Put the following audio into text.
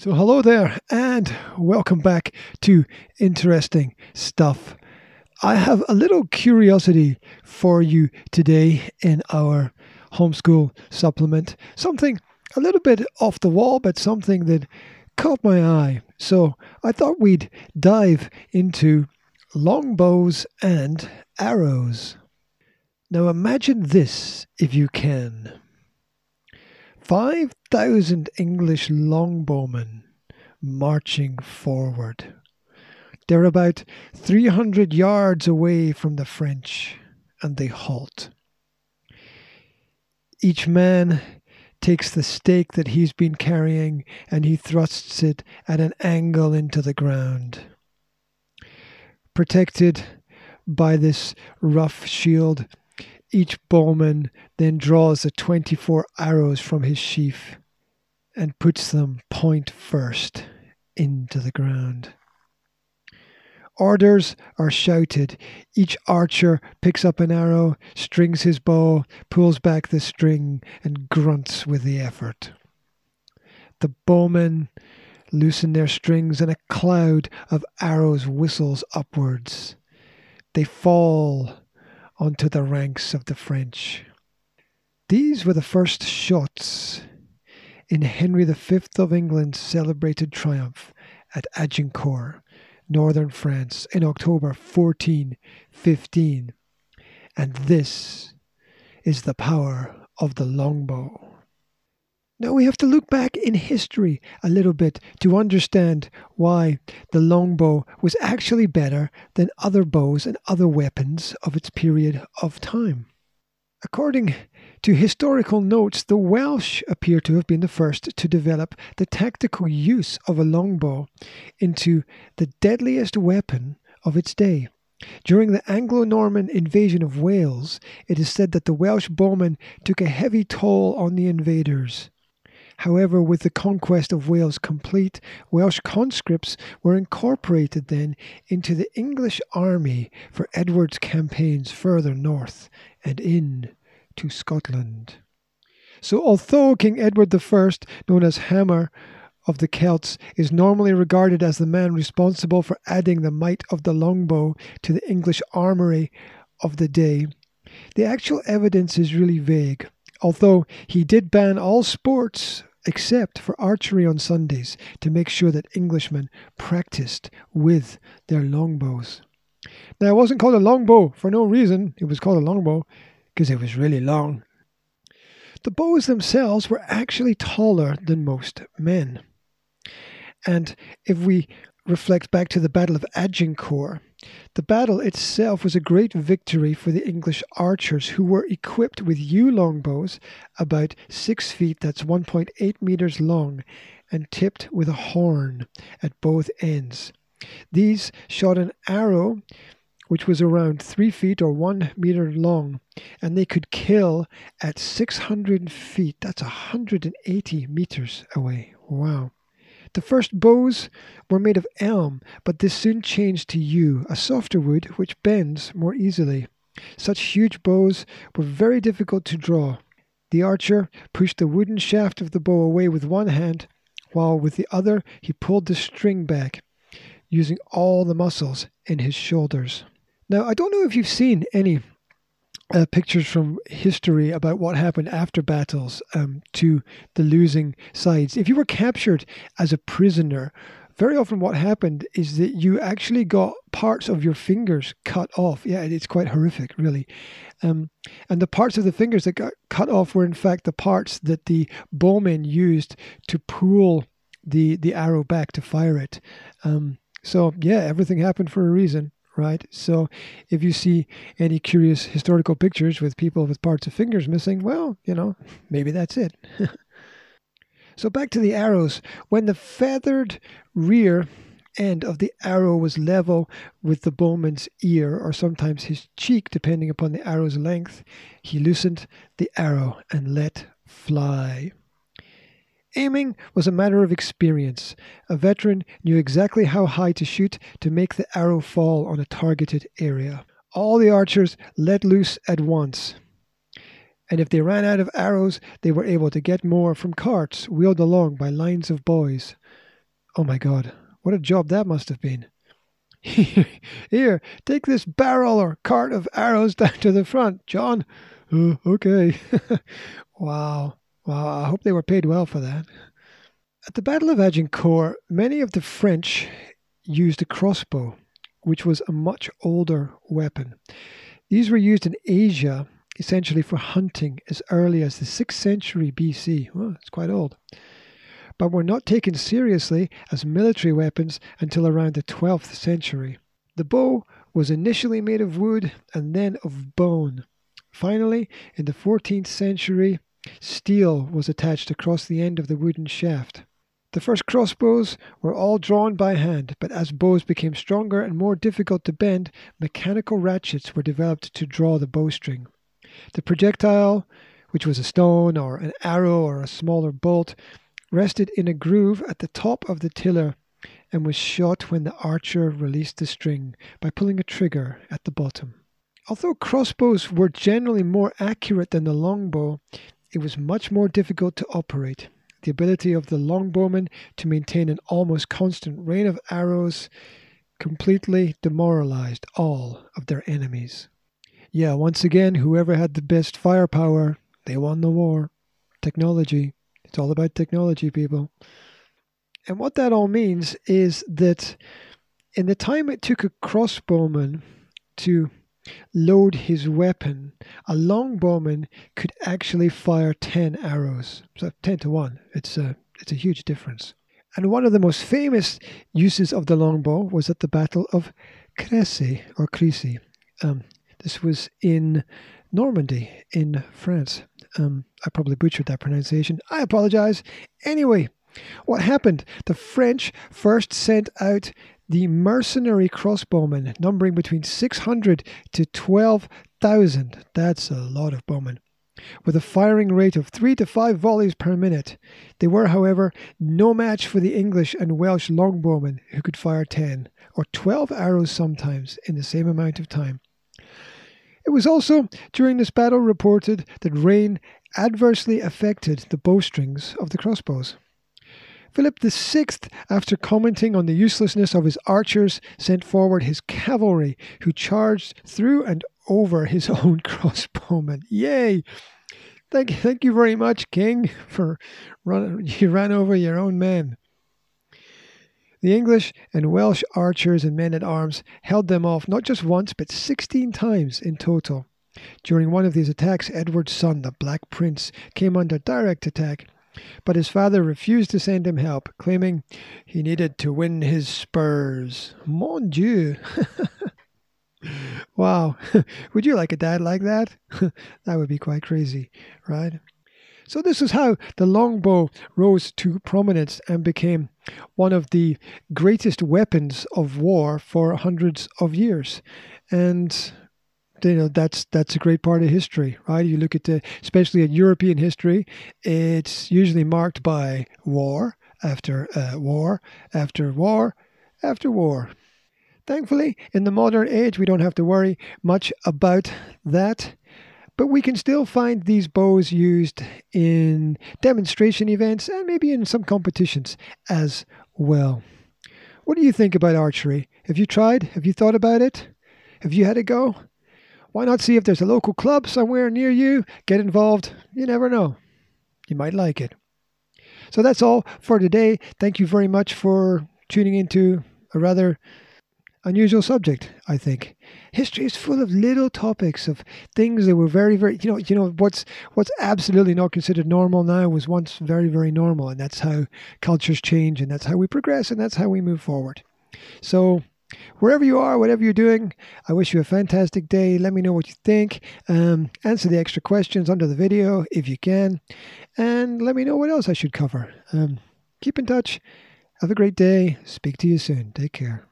So, hello there, and welcome back to Interesting Stuff. I have a little curiosity for you today in our homeschool supplement. Something a little bit off the wall, but something that caught my eye. So, I thought we'd dive into longbows and arrows. Now, imagine this if you can. 5,000 English longbowmen marching forward. They're about 300 yards away from the French and they halt. Each man takes the stake that he's been carrying and he thrusts it at an angle into the ground. Protected by this rough shield, each bowman then draws the 24 arrows from his sheath and puts them point first into the ground. Orders are shouted. Each archer picks up an arrow, strings his bow, pulls back the string, and grunts with the effort. The bowmen loosen their strings, and a cloud of arrows whistles upwards. They fall onto the ranks of the French. These were the first shots in Henry V of England's celebrated triumph at Agincourt, northern France, in October 1415. And this is the power of the longbow. Now we have to look back in history a little bit to understand why the longbow was actually better than other bows and other weapons of its period of time. According to historical notes, the Welsh appear to have been the first to develop the tactical use of a longbow into the deadliest weapon of its day. During the Anglo Norman invasion of Wales, it is said that the Welsh bowmen took a heavy toll on the invaders. However, with the conquest of Wales complete, Welsh conscripts were incorporated then into the English army for Edward's campaigns further north and in to Scotland. So, although King Edward I, known as Hammer of the Celts, is normally regarded as the man responsible for adding the might of the longbow to the English armoury of the day, the actual evidence is really vague. Although he did ban all sports except for archery on Sundays to make sure that Englishmen practiced with their longbows. Now, it wasn't called a longbow for no reason. It was called a longbow because it was really long. The bows themselves were actually taller than most men. And if we reflect back to the Battle of Agincourt, the battle itself was a great victory for the English archers who were equipped with yew longbows about six feet, that's 1.8 meters long, and tipped with a horn at both ends. These shot an arrow which was around three feet or one meter long, and they could kill at 600 feet. That's 180 meters away. Wow. The first bows were made of elm, but this soon changed to yew, a softer wood which bends more easily. Such huge bows were very difficult to draw. The archer pushed the wooden shaft of the bow away with one hand, while with the other he pulled the string back, using all the muscles in his shoulders. Now, I don't know if you've seen any uh, pictures from history about what happened after battles um, to the losing sides. If you were captured as a prisoner, very often what happened is that you actually got parts of your fingers cut off. Yeah, it's quite horrific, really. Um, and the parts of the fingers that got cut off were, in fact, the parts that the bowmen used to pull the the arrow back to fire it. Um, so yeah, everything happened for a reason right? So if you see any curious historical pictures with people with parts of fingers missing, well, you know, maybe that's it. so back to the arrows. When the feathered rear end of the arrow was level with the bowman's ear or sometimes his cheek, depending upon the arrow's length, he loosened the arrow and let fly. Aiming was a matter of experience. A veteran knew exactly how high to shoot to make the arrow fall on a targeted area. All the archers let loose at once. And if they ran out of arrows, they were able to get more from carts wheeled along by lines of boys. Oh my God, what a job that must have been. Here, take this barrel or cart of arrows down to the front, John. Uh, okay. wow. Wow. I hope they were paid well for that. At the Battle of Agincourt, many of the French used a crossbow, which was a much older weapon. These were used in Asia essentially for hunting as early as the 6th century BC. Well, it's quite old. But were not taken seriously as military weapons until around the 12th century. The bow was initially made of wood and then of bone. Finally, in the 14th century, steel was attached across the end of the wooden shaft. The first crossbows were all drawn by hand, but as bows became stronger and more difficult to bend, mechanical ratchets were developed to draw the bowstring. The projectile, which was a stone or an arrow or a smaller bolt, rested in a groove at the top of the tiller and was shot when the archer released the string by pulling a trigger at the bottom. Although crossbows were generally more accurate than the longbow, it was much more difficult to operate the ability of the longbowmen to maintain an almost constant rain of arrows completely demoralized all of their enemies. Yeah, once again, whoever had the best firepower, they won the war. Technology. It's all about technology, people. And what that all means is that in the time it took a crossbowman to load his weapon, a longbowman could actually fire 10 arrows. So 10 to 1. It's a, it's a huge difference. And one of the most famous uses of the longbow was at the Battle of Crécy or Crécy. Um, this was in Normandy in France. Um, I probably butchered that pronunciation. I apologize. Anyway, what happened? The French first sent out the mercenary crossbowmen, numbering between 600 to 12,000. That's a lot of bowmen. With a firing rate of three to five volleys per minute. They were, however, no match for the English and Welsh longbowmen, who could fire 10 or 12 arrows sometimes in the same amount of time. It was also during this battle reported that rain adversely affected the bowstrings of the crossbows. Philip VI, after commenting on the uselessness of his archers, sent forward his cavalry, who charged through and over his own crossbowmen. Yay! Thank, thank you very much, King, for run, you ran over your own men. The English and Welsh archers and men at arms held them off not just once, but 16 times in total. During one of these attacks, Edward's son, the Black Prince, came under direct attack but his father refused to send him help, claiming he needed to win his spurs. Mon Dieu! wow. would you like a dad like that? that would be quite crazy, right? So, this is how the longbow rose to prominence and became one of the greatest weapons of war for hundreds of years. And you know that's that's a great part of history right? You look at the especially at european history it's usually marked by war after uh, war after war after war. Thankfully in the modern age we don't have to worry much about that but we can still find these bows used in demonstration events and maybe in some competitions as well. What do you think about archery? Have you tried? Have you thought about it? Have you had a go why not see if there's a local club somewhere near you? Get involved. You never know. You might like it. So that's all for today. Thank you very much for tuning into a rather unusual subject, I think. History is full of little topics of things that were very, very you know, you know, what's what's absolutely not considered normal now was once very, very normal. And that's how cultures change and that's how we progress and that's how we move forward. So Wherever you are, whatever you're doing, I wish you a fantastic day. Let me know what you think. Um, answer the extra questions under the video if you can. And let me know what else I should cover. Um, keep in touch. Have a great day. Speak to you soon. Take care.